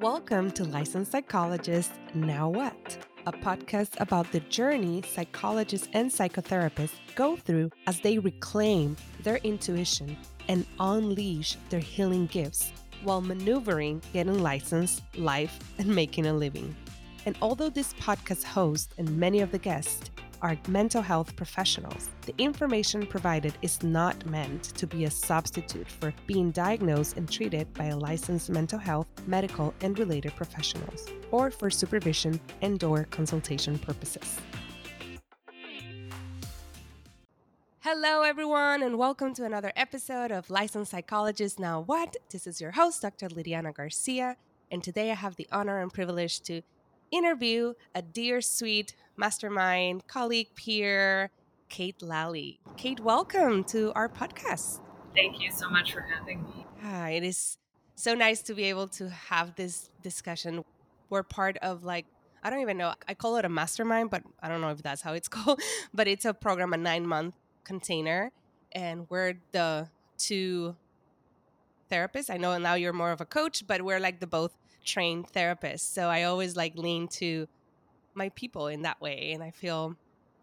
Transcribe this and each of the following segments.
Welcome to Licensed Psychologist Now What? A podcast about the journey psychologists and psychotherapists go through as they reclaim their intuition and unleash their healing gifts while maneuvering getting licensed, life, and making a living. And although this podcast host and many of the guests are mental health professionals. The information provided is not meant to be a substitute for being diagnosed and treated by a licensed mental health, medical, and related professionals, or for supervision and or consultation purposes. Hello, everyone, and welcome to another episode of Licensed Psychologist Now What? This is your host, Dr. Lidiana Garcia, and today I have the honor and privilege to interview a dear, sweet mastermind, colleague, peer, Kate Lally. Kate, welcome to our podcast. Thank you so much for having me. Ah, it is so nice to be able to have this discussion. We're part of like I don't even know. I call it a mastermind, but I don't know if that's how it's called. But it's a program, a nine month container, and we're the two therapists. I know now you're more of a coach, but we're like the both trained therapists. So I always like lean to my people in that way. And I feel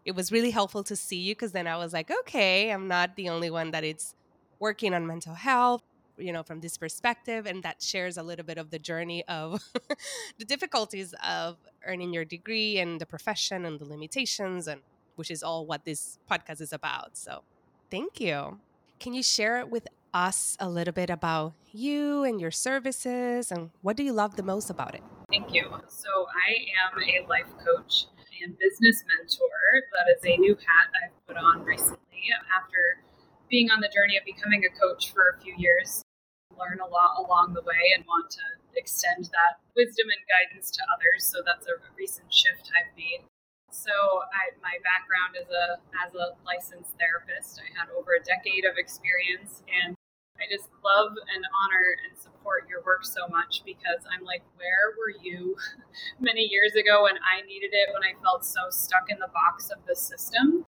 it was really helpful to see you because then I was like, okay, I'm not the only one that it's working on mental health, you know, from this perspective. And that shares a little bit of the journey of the difficulties of earning your degree and the profession and the limitations, and which is all what this podcast is about. So thank you. Can you share with us a little bit about you and your services and what do you love the most about it? Thank you. So, I am a life coach and business mentor. That is a new hat I've put on recently after being on the journey of becoming a coach for a few years. Learn a lot along the way and want to extend that wisdom and guidance to others. So, that's a recent shift I've made. So, I, my background is a as a licensed therapist. I had over a decade of experience, and I just love and honor and support your work so much because I'm like, where were you many years ago when I needed it, when I felt so stuck in the box of the system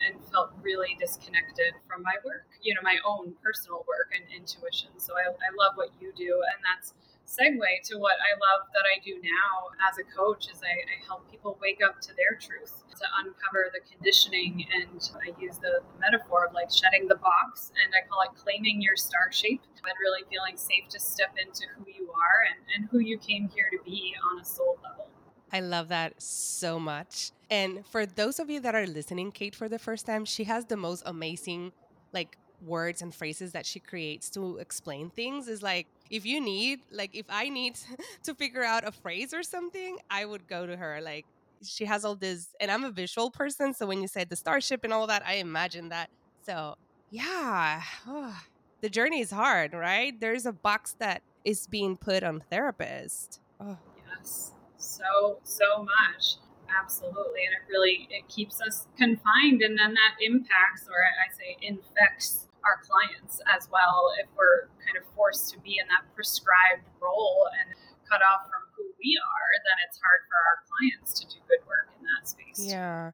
and felt really disconnected from my work, you know, my own personal work and intuition. So I, I love what you do. And that's segue to what I love that I do now as a coach is I, I, help people wake up to their truth, to uncover the conditioning. And I use the, the, metaphor of like shedding the box, and I call it claiming your star shape and really feeling safe to step into who you are and, and who you came here to be on a soul level. I love that so much. And for those of you that are listening, Kate, for the first time, she has the most amazing, like, words and phrases that she creates to explain things is like if you need like if i need to figure out a phrase or something i would go to her like she has all this and i'm a visual person so when you said the star shape and all that i imagine that. So yeah oh, the journey is hard right? There's a box that is being put on therapist. Oh. yes. So so much. Absolutely. And it really it keeps us confined and then that impacts or i say infects our clients as well if we're kind of forced to be in that prescribed role and cut off from who we are then it's hard for our clients to do good work in that space. Yeah.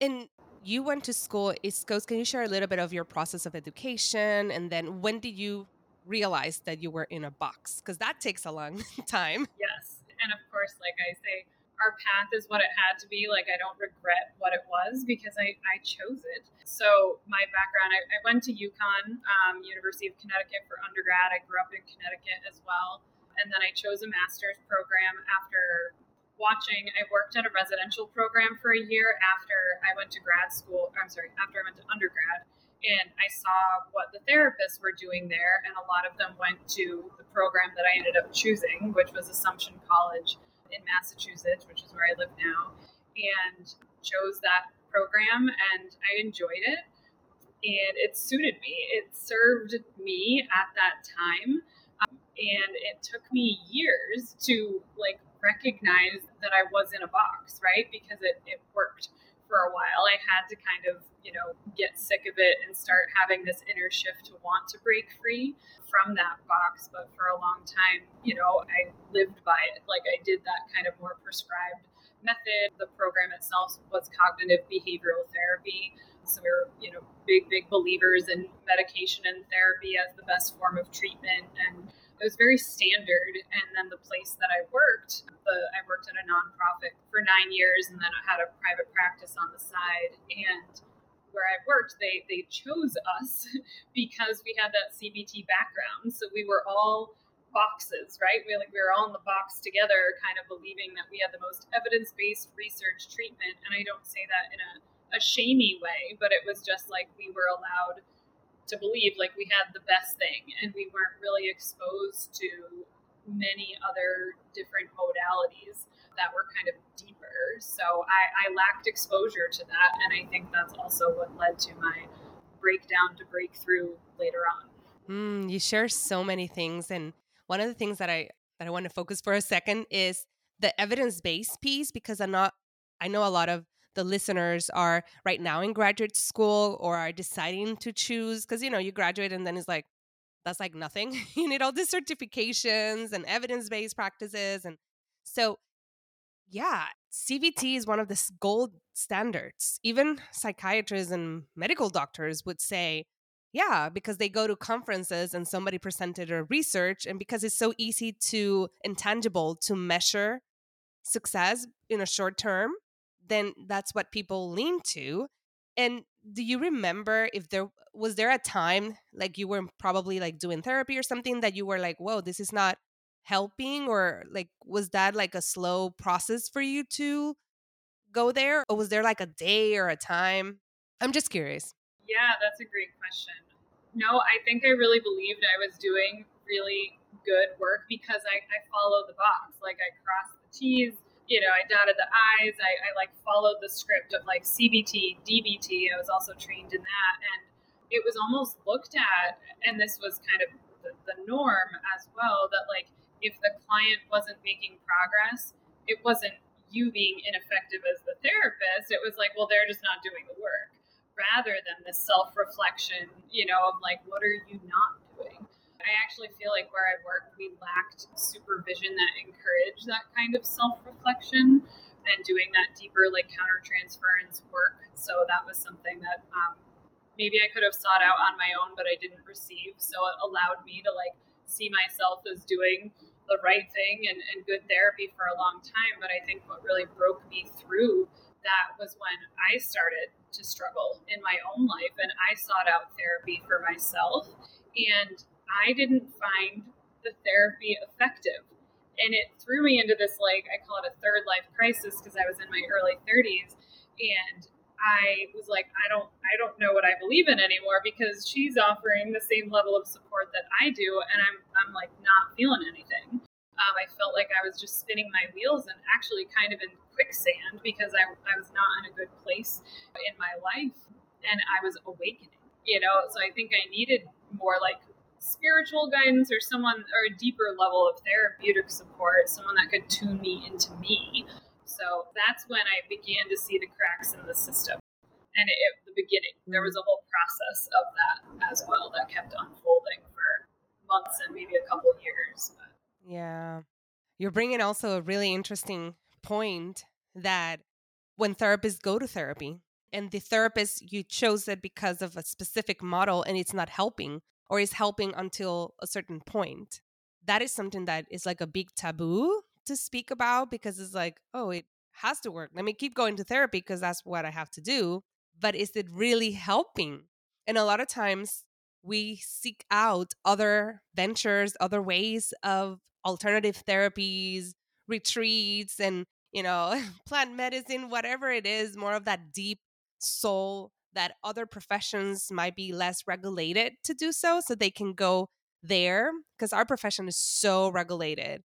And you went to school eh, east coast can you share a little bit of your process of education? And then when did you realize that you were in a box? Because that takes a long time. Yes. And of course like i say our path is what it had to be. Like, I don't regret what it was because I, I chose it. So, my background, I, I went to UConn, um, University of Connecticut for undergrad. I grew up in Connecticut as well. And then I chose a master's program after watching. I worked at a residential program for a year after I went to grad school. I'm sorry, after I went to undergrad. And I saw what the therapists were doing there. And a lot of them went to the program that I ended up choosing, which was Assumption College in Massachusetts, which is where I live now, and chose that program and I enjoyed it and it suited me. It served me at that time. Um, and it took me years to like recognize that I was in a box, right? Because it, it worked for a while. I had to kind of, you know, get sick of it and start having this inner shift to want to break free from that box. But for a long time, you know, I lived by it. Like I did that kind of more prescribed method. The program itself was cognitive behavioral therapy. So we are you know, big, big believers in medication and therapy as the best form of treatment. And it was very standard. And then the place that I worked, the I worked at a nonprofit for nine years, and then I had a private practice on the side. And where I worked, they they chose us because we had that CBT background. So we were all boxes, right? We like we were all in the box together, kind of believing that we had the most evidence based research treatment. And I don't say that in a a shamey way, but it was just like we were allowed to believe like we had the best thing and we weren't really exposed to many other different modalities that were kind of deeper. So I, I lacked exposure to that. And I think that's also what led to my breakdown to breakthrough later on. Mm, you share so many things. And one of the things that I that I want to focus for a second is the evidence-based piece because I'm not I know a lot of the listeners are right now in graduate school or are deciding to choose because you know you graduate and then it's like that's like nothing. You need all these certifications and evidence-based practices and so yeah CBT is one of the gold standards. Even psychiatrists and medical doctors would say yeah because they go to conferences and somebody presented a research and because it's so easy to intangible to measure success in a short term then that's what people lean to. And do you remember if there was there a time like you were probably like doing therapy or something that you were like, whoa, this is not helping? Or like was that like a slow process for you to go there? Or was there like a day or a time? I'm just curious. Yeah, that's a great question. No, I think I really believed I was doing really good work because I, I followed the box. Like I crossed the T's, you know, I dotted the I's. I, I like followed the script of like CBT, DBT. I was also trained in that. And it was almost looked at, and this was kind of the, the norm as well, that like if the client wasn't making progress, it wasn't you being ineffective as the therapist. It was like, well, they're just not doing the work rather than the self reflection, you know, of like, what are you not? I actually feel like where I worked, we lacked supervision that encouraged that kind of self reflection and doing that deeper, like countertransference work. So that was something that um, maybe I could have sought out on my own, but I didn't receive. So it allowed me to like see myself as doing the right thing and, and good therapy for a long time. But I think what really broke me through that was when I started to struggle in my own life and I sought out therapy for myself. And I didn't find the therapy effective. And it threw me into this, like, I call it a third life crisis because I was in my early 30s. And I was like, I don't, I don't know what I believe in anymore because she's offering the same level of support that I do, and I'm, I'm like not feeling anything. Um, I felt like I was just spinning my wheels and actually kind of in quicksand because I, I was not in a good place in my life, and I was awakening. You know, so I think I needed more like spiritual guidance or someone or a deeper level of therapeutic support, someone that could tune me into me. So that's when I began to see the cracks in the system. And at the beginning, there was a whole process of that as well that kept unfolding for months and maybe a couple years. But. Yeah. You're bringing also a really interesting point that when therapists go to therapy and the therapist you chose it because of a specific model and it's not helping or is helping until a certain point. That is something that is like a big taboo to speak about because it's like, oh, it has to work. Let me keep going to therapy because that's what I have to do. But is it really helping? And a lot of times we seek out other ventures, other ways of alternative therapies, retreats, and, you know, plant medicine, whatever it is, more of that deep soul that other professions might be less regulated to do so so they can go there because our profession is so regulated.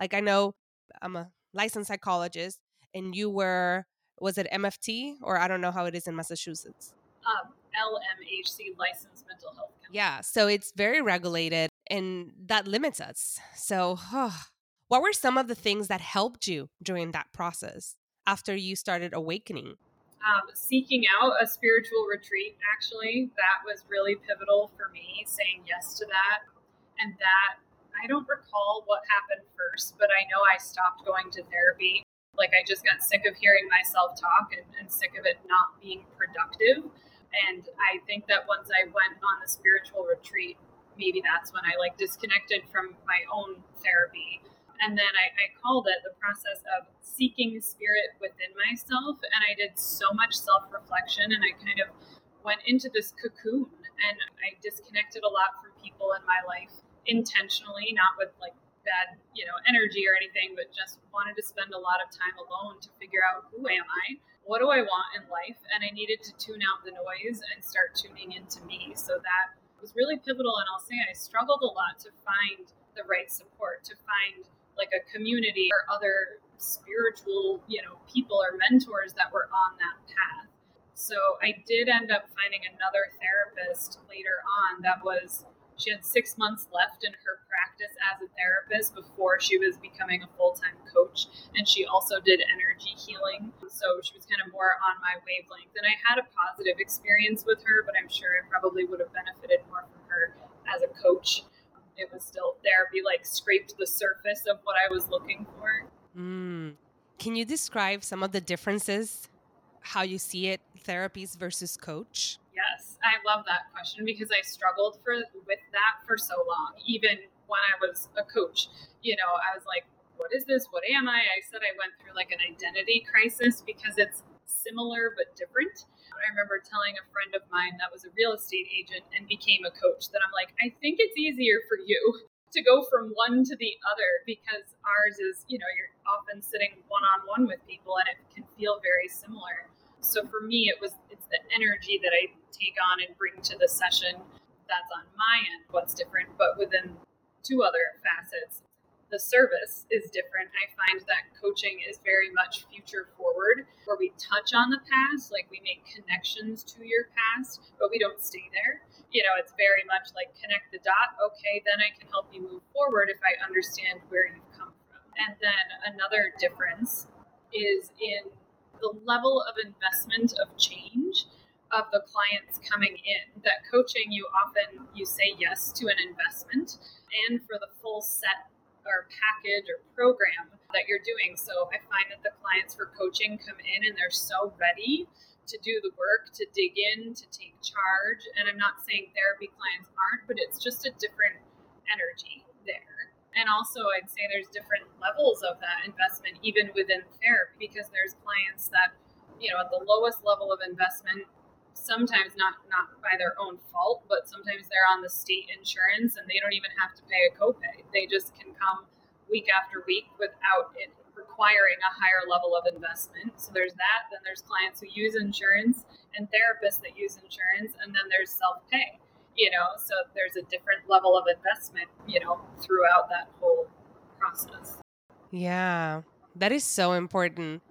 Like i know i'm a licensed psychologist and you were was it mft or i don't know how it is in massachusetts. Um, lmhc licensed mental health counselor. yeah so it's very regulated and that limits us. So oh, what were some of the things that helped you during that process after you started awakening um, seeking out a spiritual retreat, actually, that was really pivotal for me, saying yes to that. And that, I don't recall what happened first, but I know I stopped going to therapy. Like, I just got sick of hearing myself talk and, and sick of it not being productive. And I think that once I went on the spiritual retreat, maybe that's when I like disconnected from my own therapy. And then I, I called it the process of seeking spirit within myself. And I did so much self reflection and I kind of went into this cocoon and I disconnected a lot from people in my life intentionally, not with like bad, you know, energy or anything, but just wanted to spend a lot of time alone to figure out who am I? What do I want in life? And I needed to tune out the noise and start tuning into me. So that was really pivotal. And I'll say I struggled a lot to find the right support, to find like a community or other spiritual, you know, people or mentors that were on that path. So I did end up finding another therapist later on that was she had six months left in her practice as a therapist before she was becoming a full time coach. And she also did energy healing. So she was kind of more on my wavelength. And I had a positive experience with her, but I'm sure I probably would have benefited more from her as a coach. It was still therapy, like scraped the surface of what I was looking for. Mm. Can you describe some of the differences, how you see it, therapies versus coach? Yes, I love that question because I struggled for with that for so long. Even when I was a coach, you know, I was like, "What is this? What am I?" I said I went through like an identity crisis because it's similar but different. I remember telling a friend of mine that was a real estate agent and became a coach that I'm like, I think it's easier for you to go from one to the other because ours is, you know, you're often sitting one on one with people and it can feel very similar. So for me, it was it's the energy that I take on and bring to the session that's on my end. What's different, but within two other facets, the service is different. I find that coaching is very much future forward, where we touch on the past, like we make connections to your past, but we don't stay there you know, it's very much like connect the dot. Okay, then I can help you move forward if I understand where you've come from. And then another difference is in the level of investment of change of the clients coming in that coaching you often you say yes to an investment and for the full set or package or program that you're doing so i find that the clients for coaching come in and they're so ready to do the work, to dig in, to take charge. And I'm not saying therapy clients aren't, but it's just a different energy there. And also, I'd say there's different levels of that investment, even within therapy, because there's clients that, you know, at the lowest level of investment, sometimes not not by their own fault, but sometimes they're on the state insurance and they don't even have to pay a copay. They just can come week after week without it requiring a higher level of investment. So there's that. Then there's clients who use insurance and therapists that use insurance, and then there's self pay. You know, so there's a different level of investment. You know, throughout that whole process. Yeah, that is so important.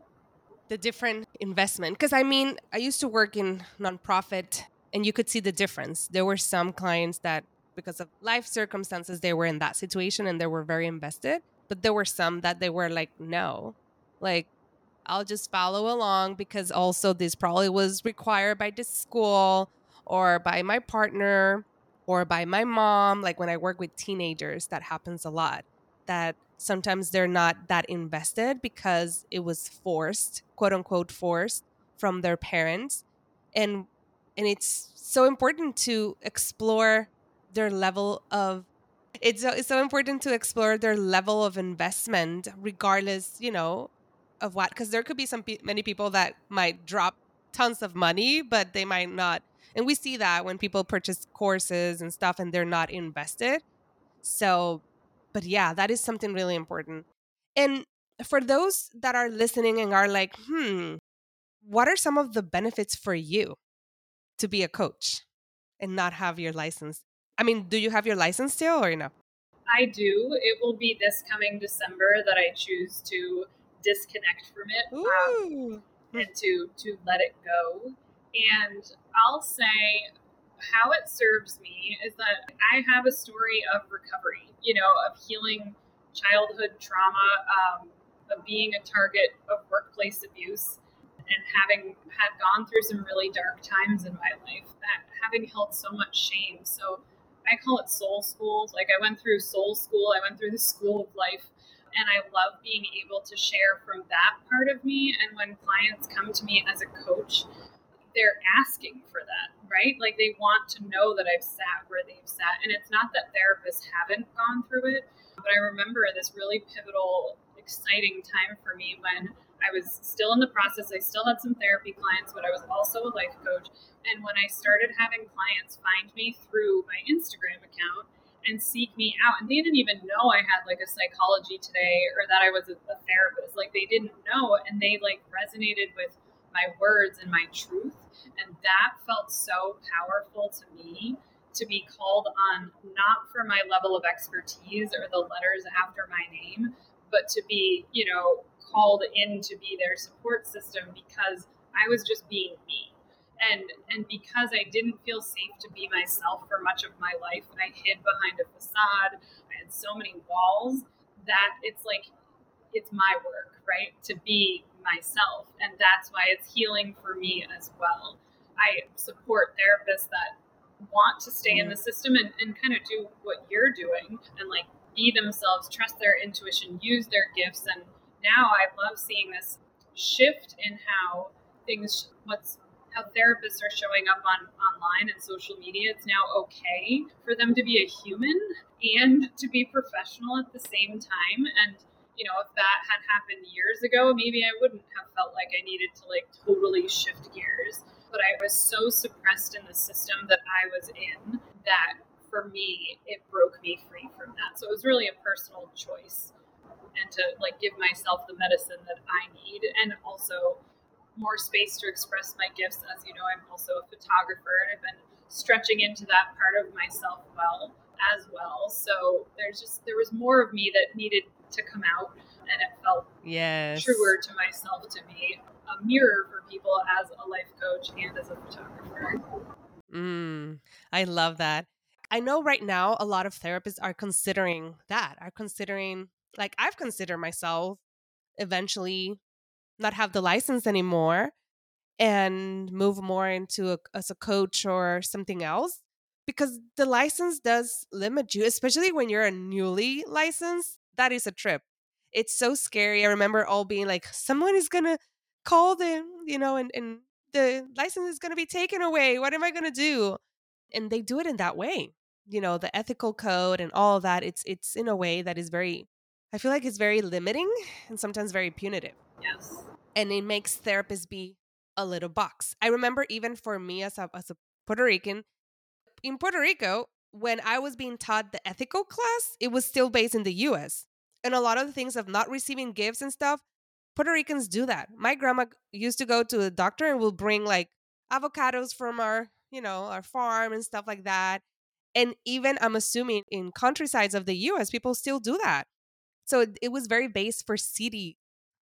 The different investment, because I mean, I used to work in nonprofit, and you could see the difference. There were some clients that because of life circumstances they were in that situation and they were very invested but there were some that they were like no like i'll just follow along because also this probably was required by the school or by my partner or by my mom like when i work with teenagers that happens a lot that sometimes they're not that invested because it was forced quote unquote forced from their parents. And and it's so important to explore their level of it's so, it's so important to explore their level of investment regardless you know of what because there could be some many people that might drop tons of money but they might not and we see that when people purchase courses and stuff and they're not invested. So but yeah that is something really important and for those that are listening and are like hmm what are some of the benefits for you to be a coach and not have your license I mean, do you have your license still or no? I do. It will be this coming December that I choose to disconnect from it um, and to to let it go. And I'll say how it serves me is that I have a story of recovery. You know, of healing childhood trauma, um, of being a target of workplace abuse, and having had gone through some really dark times in my life, that having held so much shame. So I call it soul school. Like I went through soul school, I went through the school of life, and I love being able to share from that part of me. And when clients come to me as a coach, they're asking for that, right? Like they want to know that I've sat where they've sat. And it's not that therapists haven't gone through it, but I remember this really pivotal, exciting time for me when I was still in the process. I still had some therapy clients, but I was also a life coach. And when I started having clients find me through my Instagram account and seek me out, and they didn't even know I had like a psychology today or that I was a, therapist. Like they didn't know, and they like resonated with my words and my truth. And that felt so powerful to me to be called on not for my level of expertise or the letters after my name, but to be, you know, called in to be their support system because I was just being me. And and because I didn't feel safe to be myself for much of my life, and I hid behind a facade. I had so many walls that it's like it's my work, right? To be myself. And that's why it's healing for me as well. I support therapists that want to stay in the mm-hmm. system and, and kind of do what you're doing and like be themselves, trust their intuition, use their gifts. And now I love seeing this shift in how things, what's how therapists are showing up on online and social media. It's now okay for them to be a human and to be professional at the same time. And you know, if that had happened years ago, maybe I wouldn't have felt like I needed to like totally shift gears. But I was so suppressed in the system that I was in that for me, it broke me free from that. So it was really a personal choice and to like give myself the medicine that I need and also more space to express my gifts. As you know, I'm also a photographer and I've been stretching into that part of myself well as well. So there's just there was more of me that needed to come out and it felt yes. truer to myself to be a mirror for people as a life coach and as a photographer. Mm, I love that. I know right now a lot of therapists are considering that, are considering, like, I've considered myself eventually not have the license anymore and move more into a, as a coach or something else because the license does limit you, especially when you're a newly licensed that is a trip. It's so scary. I remember all being like, someone is gonna call them, you know, and, and the license is gonna be taken away. What am I gonna do? And they do it in that way. You know, the ethical code and all that, it's it's in a way that is very I feel like it's very limiting and sometimes very punitive. Yes. And it makes therapists be a little box. I remember even for me as a as a Puerto Rican, in Puerto Rico, when I was being taught the ethical class, it was still based in the US and a lot of the things of not receiving gifts and stuff, Puerto Ricans do that. My grandma used to go to a doctor and will bring like avocados from our, you know, our farm and stuff like that. And even I'm assuming in countrysides of the US, people still do that. So it, it was very based for city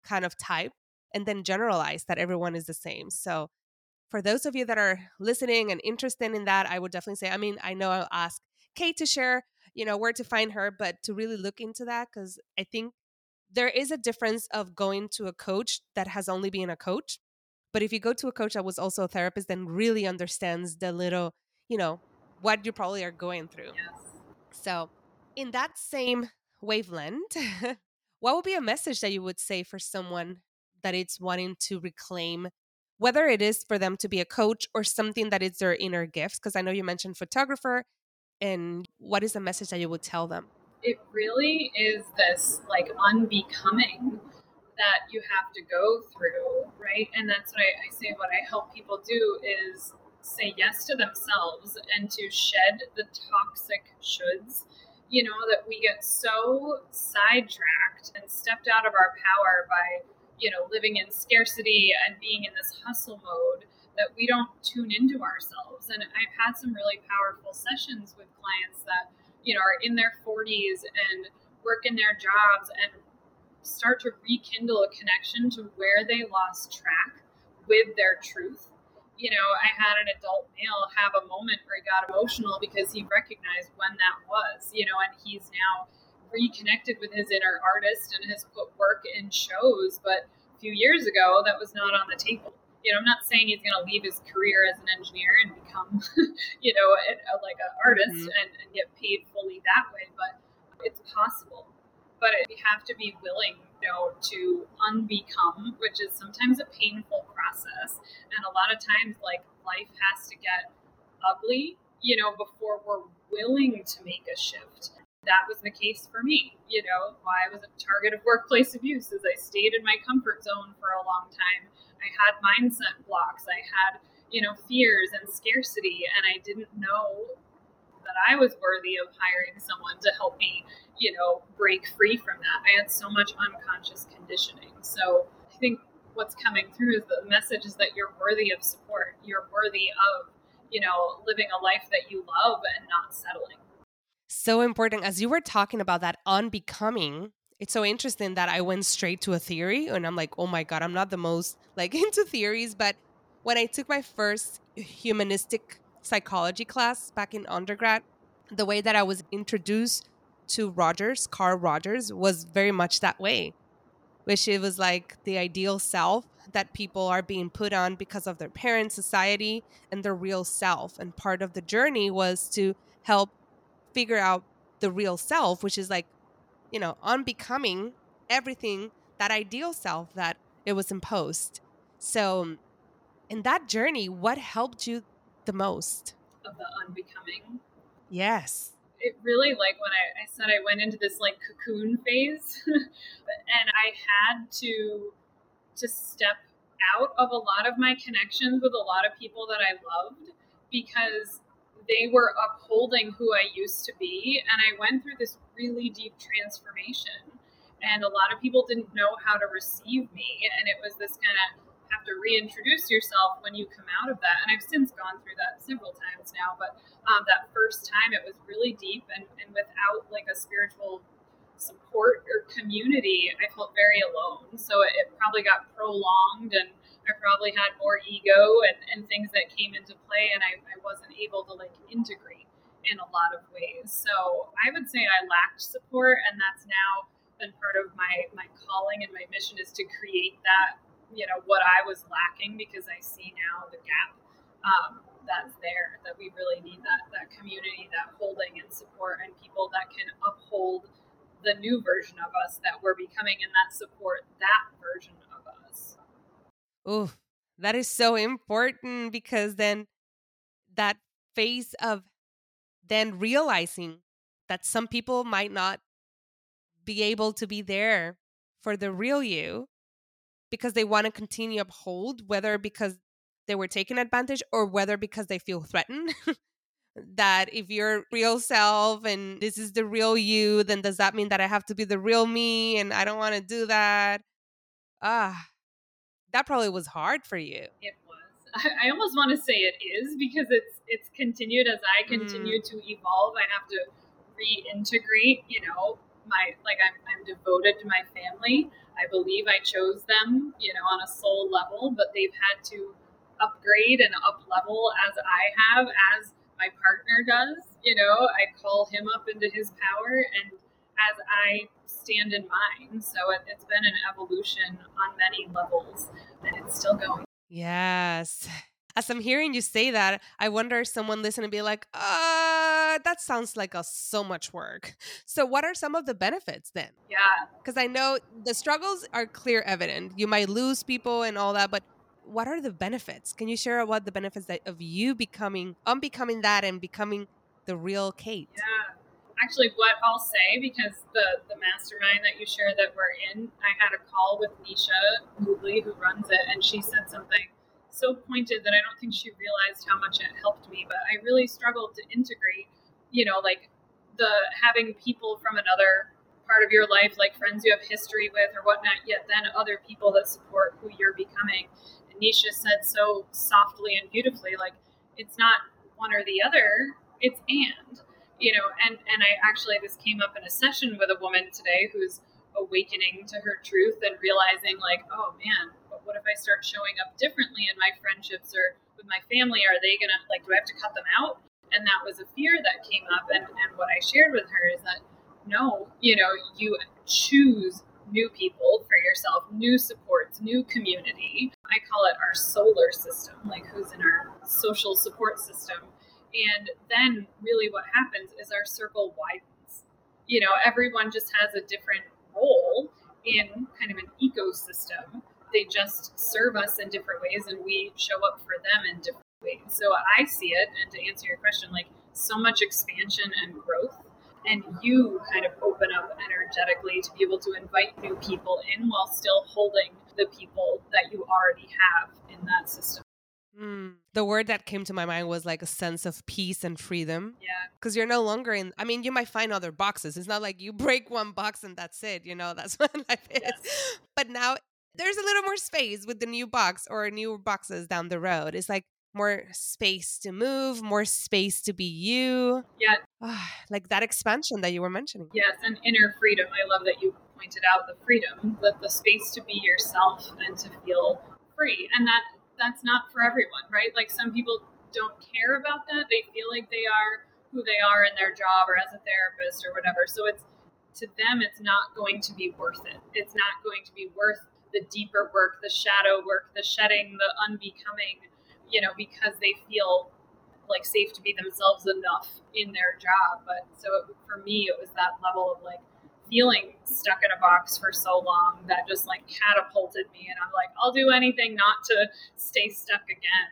kind of type and then generalized that everyone is the same. So for those of you that are listening and interested in that, I would definitely say, I mean, I know I'll ask Kate to share you know where to find her but to really look into that because i think there is a difference of going to a coach that has only been a coach but if you go to a coach that was also a therapist then really understands the little you know what you probably are going through yes. so in that same wavelength what would be a message that you would say for someone that it's wanting to reclaim whether it is for them to be a coach or something that is their inner gifts because i know you mentioned photographer and what is the message that you would tell them? It really is this like unbecoming that you have to go through, right? And that's what I, I say, what I help people do is say yes to themselves and to shed the toxic shoulds. You know, that we get so sidetracked and stepped out of our power by, you know, living in scarcity and being in this hustle mode that we don't tune into ourselves. And I've had some really powerful sessions with clients that, you know, are in their 40s and work in their jobs and start to rekindle a connection to where they lost track with their truth. You know, I had an adult male have a moment where he got emotional because he recognized when that was, you know, and he's now reconnected with his inner artist and has put work in shows. But a few years ago, that was not on the table you know, I'm not saying he's going to leave his career as an engineer and become, you know, a, a, like an artist mm-hmm. and, and get paid fully that way, but it's possible. but it, you have to be willing you know, to unbecome, which is sometimes a painful process. And a lot of times, like life has to get ugly, you know, before we're willing to make a shift. That was the case for me. You know, why I was a target of workplace abuse is I stayed in my comfort zone for a long time. I had mindset blocks. I had, you know, fears and scarcity, and I didn't know that I was worthy of hiring someone to help me, you know, break free from that. I had so much unconscious conditioning. So I think what's coming through is the message is that you're worthy of support. You're worthy of, you know, living a life that you love and not settling. So important. As you were talking about that unbecoming, it's so interesting that I went straight to a theory and I'm like, oh my God, I'm not the most like into theories. But when I took my first humanistic psychology class back in undergrad, the way that I was introduced to Rogers, Carl Rogers, was very much that way, which it was like the ideal self that people are being put on because of their parents, society, and their real self. And part of the journey was to help figure out the real self, which is like, you know, unbecoming everything that ideal self that it was imposed. So, in that journey, what helped you the most? Of the unbecoming. Yes. It really like when I, I said I went into this like cocoon phase and I had to to step out of a lot of my connections with a lot of people that I loved because they were upholding who I used to be. And I went through this really deep transformation. And a lot of people didn't know how to receive me. And it was this kind of have to reintroduce yourself when you come out of that. And I've since gone through that several times now. But um, that first time, it was really deep. And, and without like a spiritual support or community, I felt very alone. So it, it probably got prolonged and I probably had more ego and, and things that came into play, and I, I wasn't able to like integrate in a lot of ways. So I would say I lacked support, and that's now been part of my my calling and my mission is to create that you know what I was lacking because I see now the gap um, that's there that we really need that that community, that holding and support, and people that can uphold the new version of us that we're becoming, and that support that version Oh, that is so important because then that phase of then realizing that some people might not be able to be there for the real you because they want to continue uphold whether because they were taken advantage or whether because they feel threatened. That if you're real self and this is the real you then does that mean that i have to be the real me and i don't want to do that? Ah that probably was hard for you. It was. I, almost want to say it is because it's it's continued as I continue mm. to evolve. I have to reintegrate. You know, my like I'm I'm devoted to my family. I believe I chose them. You know, on a soul level, but they've had to upgrade and up level as I have as my partner does. You know, I call him up into his power and as I stand in mine. So it, it's been an evolution on many levels, and it's still going. Yes. As I'm hearing you say that, I wonder if someone listening be like, uh, that sounds like a so much work. So what are some of the benefits then? Yeah. Because I know the struggles are clear evident. You might lose people and all that, but what are the benefits? Can you share what the benefits that of you becoming unbecoming that and becoming the real Kate? Yeah actually what I'll say because the the mastermind that you share that we're in, I had a call with Nisha Moodley who runs it, and she said something so pointed that I don't think she realized how much it helped me. But I really struggled to integrate, you know, like the having people from another part of your life, like friends you have history with or whatnot, yet then other people that support who you're becoming. And Nisha said so softly and beautifully, like it's not one or the other, it's and you know, and and I actually this came up in a session with a woman today who's awakening to her truth and realizing like, oh man, but what if I start showing up differently in my friendships or with my family? Are they gonna like, do I have to cut them out? And that was a fear that came up. And and what I shared with her is that no, you know, you choose new people for yourself, new supports, new community. I call it our solar system, like who's in our social support system and then really what happens is our circle widens. you know, everyone just has a different role in kind of an ecosystem. They just serve us in different ways and we show up for them in different ways. So I see it, and to answer your question, like so much expansion and growth. And you kind of open up energetically to be able to invite new people in while still holding the people that you already have in that system. Mm. The word that came to my mind was like a sense of peace and freedom. Yeah. Because you're no longer in, I mean, you might find other boxes. It's not like you break one box and that's it. You know, that's what life is. Yes. But now there's a little more space with the new box or new boxes down the road. It's like more space to move, more space to be you. Yeah. like that expansion that you were mentioning. Yes. And inner freedom. I love that you pointed out the freedom, the, the space to be yourself and to feel free. And that that's not for everyone, right? Like some people don't care about that. They feel like they are who they are in their job or as a therapist or whatever. So it's to them it's not going to be worth it. It's not going to be worth the deeper work, the shadow work, the shedding, the unbecoming, you know, because they feel like safe to be themselves enough in their job. But so it, for me, it was that level of like feeling stuck in a box for so long that just like catapulted me and I'm like I'll do anything not to stay stuck again.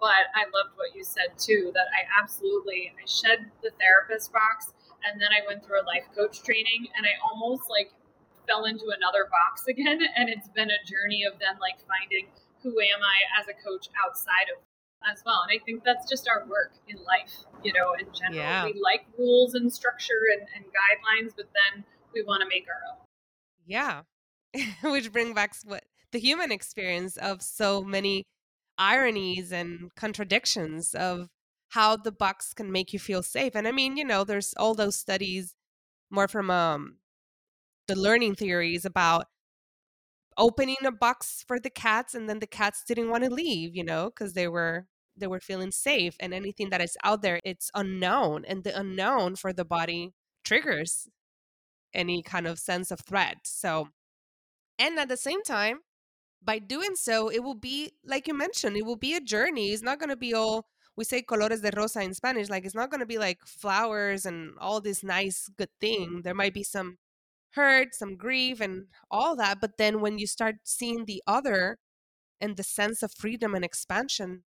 But I loved what you said too that I absolutely I shed the therapist box and then I went through a life coach training and I almost like fell into another box again and it's been a journey of then like finding who am I as a coach outside of as well. And I think that's just our work in life, you know, in general. Yeah. We like rules and structure and, and guidelines, but then we want to make our own. Yeah. Which brings back what the human experience of so many ironies and contradictions of how the box can make you feel safe. And I mean, you know, there's all those studies more from um the learning theories about opening a box for the cats and then the cats didn't want to leave, you know, because they were they were feeling safe and anything that is out there it's unknown and the unknown for the body triggers any kind of sense of threat. So, and at the same time, by doing so, it will be, like you mentioned, it will be a journey. It's not going to be all, we say colores de rosa in Spanish, like it's not going to be like flowers and all this nice, good thing. There might be some hurt, some grief, and all that. But then when you start seeing the other and the sense of freedom and expansion,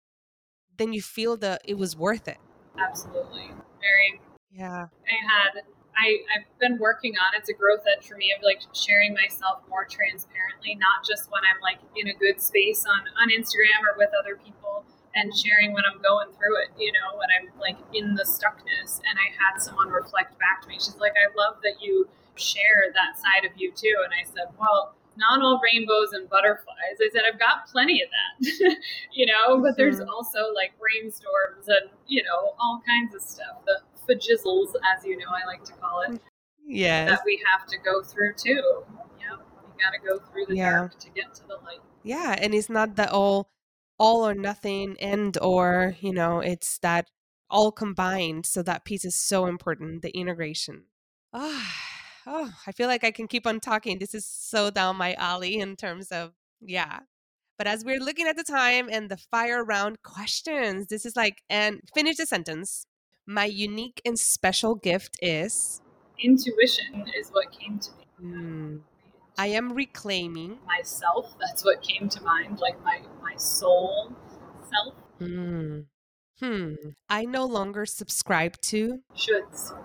then you feel that it was worth it. Absolutely. Very. Yeah. I had I, I've been working on it's a growth edge for me of like sharing myself more transparently, not just when I'm like in a good space on, on Instagram or with other people and sharing when I'm going through it, you know, when I'm like in the stuckness. And I had someone reflect back to me. She's like, I love that you share that side of you too. And I said, Well, not all rainbows and butterflies. I said, I've got plenty of that, you know, but there's mm-hmm. also like rainstorms and, you know, all kinds of stuff. The fajizzles, as you know, I like to call it. Yeah. That we have to go through too. Yeah. You got to go through the yeah. dark to get to the light. Yeah. And it's not that all, all or nothing and or, you know, it's that all combined. So that piece is so important, the integration. Ah. Oh, I feel like I can keep on talking. This is so down my alley in terms of, yeah, but as we're looking at the time and the fire round questions, this is like, and finish the sentence. My unique and special gift is intuition, is what came to me. Mm. I am reclaiming myself. That's what came to mind, like my my soul self. Mm. Hmm. I no longer subscribe to shoulds.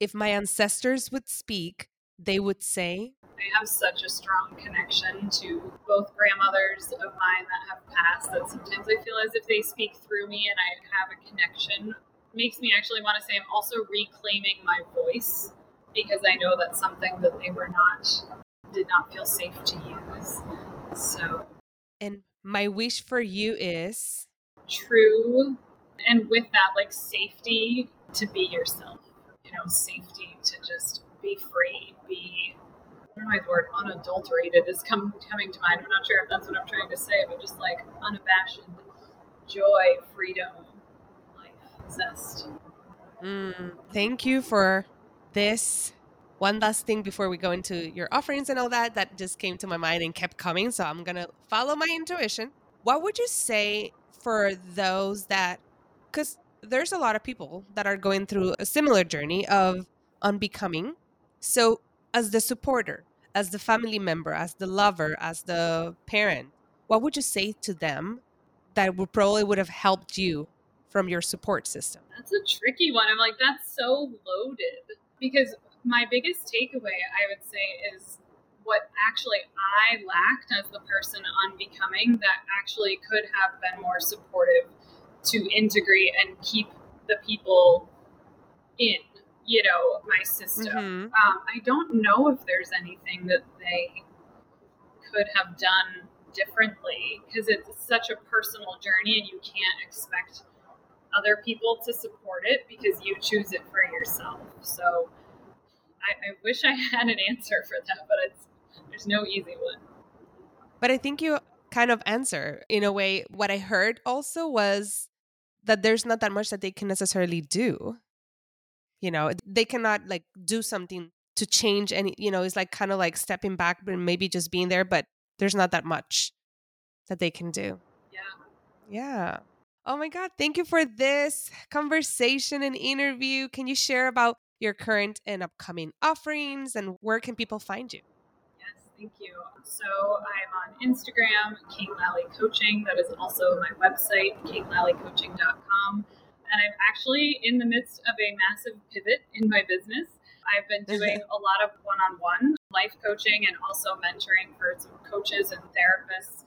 If my ancestors would speak, they would say. I have such a strong connection to both grandmothers of mine that have passed that sometimes I feel as if they speak through me and I have a connection makes me actually want to say I'm also reclaiming my voice because I know that's something that they were not did not feel safe to use. So and my wish for you is true and with that like safety to be yourself. You know, safety to just be free, be I don't know the word unadulterated is come, coming to mind. I'm not sure if that's what I'm trying to say, but just like unabashed joy, freedom, Mm, thank you for this. One last thing before we go into your offerings and all that, that just came to my mind and kept coming. So I'm going to follow my intuition. What would you say for those that, because there's a lot of people that are going through a similar journey of unbecoming So, as the supporter, as the family member, as the lover, as the parent, what would you say to them that would probably would have helped you from your support system? That's a tricky one. I'm like, that's so loaded because my biggest takeaway, I would say, is what actually I lacked as the person unbecoming that actually could have been more supportive to integrate and keep the people in you know my system mm-hmm. um, i don't know if there's anything that they could have done differently because it's such a personal journey and you can't expect other people to support it because you choose it for yourself. So I, I wish i had an answer for that but it's there's no easy one. But i think you kind of answer in a way what i heard also was that there's not that much that they can necessarily do. You know they cannot like do something to change any you know it's like kind of like stepping back but maybe just being there but there's not that much that they can do. Yeah. Yeah oh my god thank you for this conversation and interview. Can you share about your current and upcoming offerings and where can people find you? Yes thank you. So i'm on instagram kate lally coaching. That is also my website katelallycoaching.com and I'm actually in the midst of a massive pivot in my business. I've been doing a lot of one on one life coaching and also mentoring for some coaches and therapists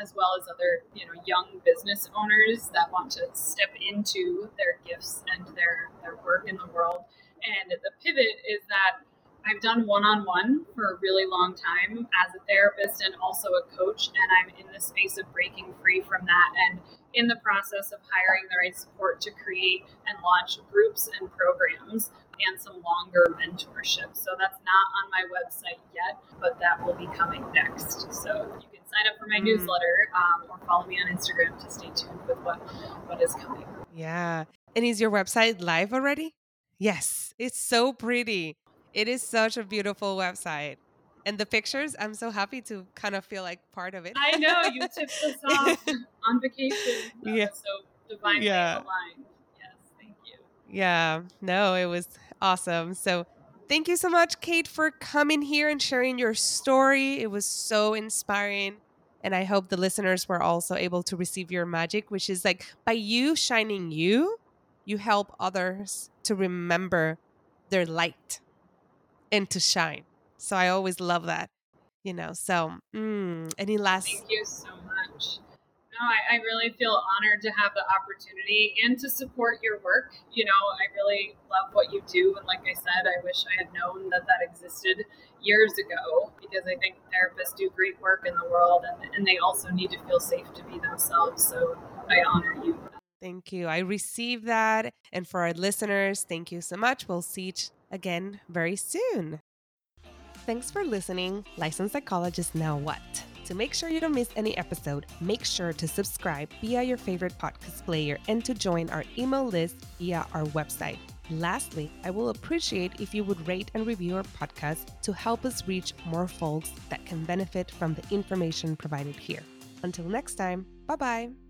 as well as other you know young business owners that want to step into their gifts and their their work in the world. And the pivot is that I've done one on one for a really long time as a therapist and also a coach, and I'm in the space of breaking free from that and in the process of hiring the right support to create and launch groups and programs and some longer mentorship. So that's not on my website yet, but that will be coming next. So you can sign up for my mm. newsletter um, or follow me on Instagram to stay tuned with what, what is coming. Yeah. And is your website live already? Yes, it's so pretty. It is such a beautiful website. And the pictures, I'm so happy to kind of feel like part of it. I know you tipped us off on vacation. Yeah. so divinely yeah. aligned. Yes, thank you. Yeah, no, it was awesome. So thank you so much, Kate, for coming here and sharing your story. It was so inspiring. And I hope the listeners were also able to receive your magic, which is like by you shining you, you help others to remember their light and to shine. So I always love that, you know. So, mm, any last? Thank you so much. No, I, I really feel honored to have the opportunity and to support your work. You know, I really love what you do, and like I said, I wish I had known that that existed years ago because I think therapists do great work in the world, and and they also need to feel safe to be themselves. So I honor you. Thank you. I received that. And for our listeners, thank you so much. We'll see each again very soon. Thanks for listening. Licensed Psychologist Now What? To make sure you don't miss any episode, make sure to subscribe via your favorite podcast player and to join our email list via our website. Lastly, I will appreciate if you would rate and review our podcast to help us reach more folks that can benefit from the information provided here. Until next time, bye bye.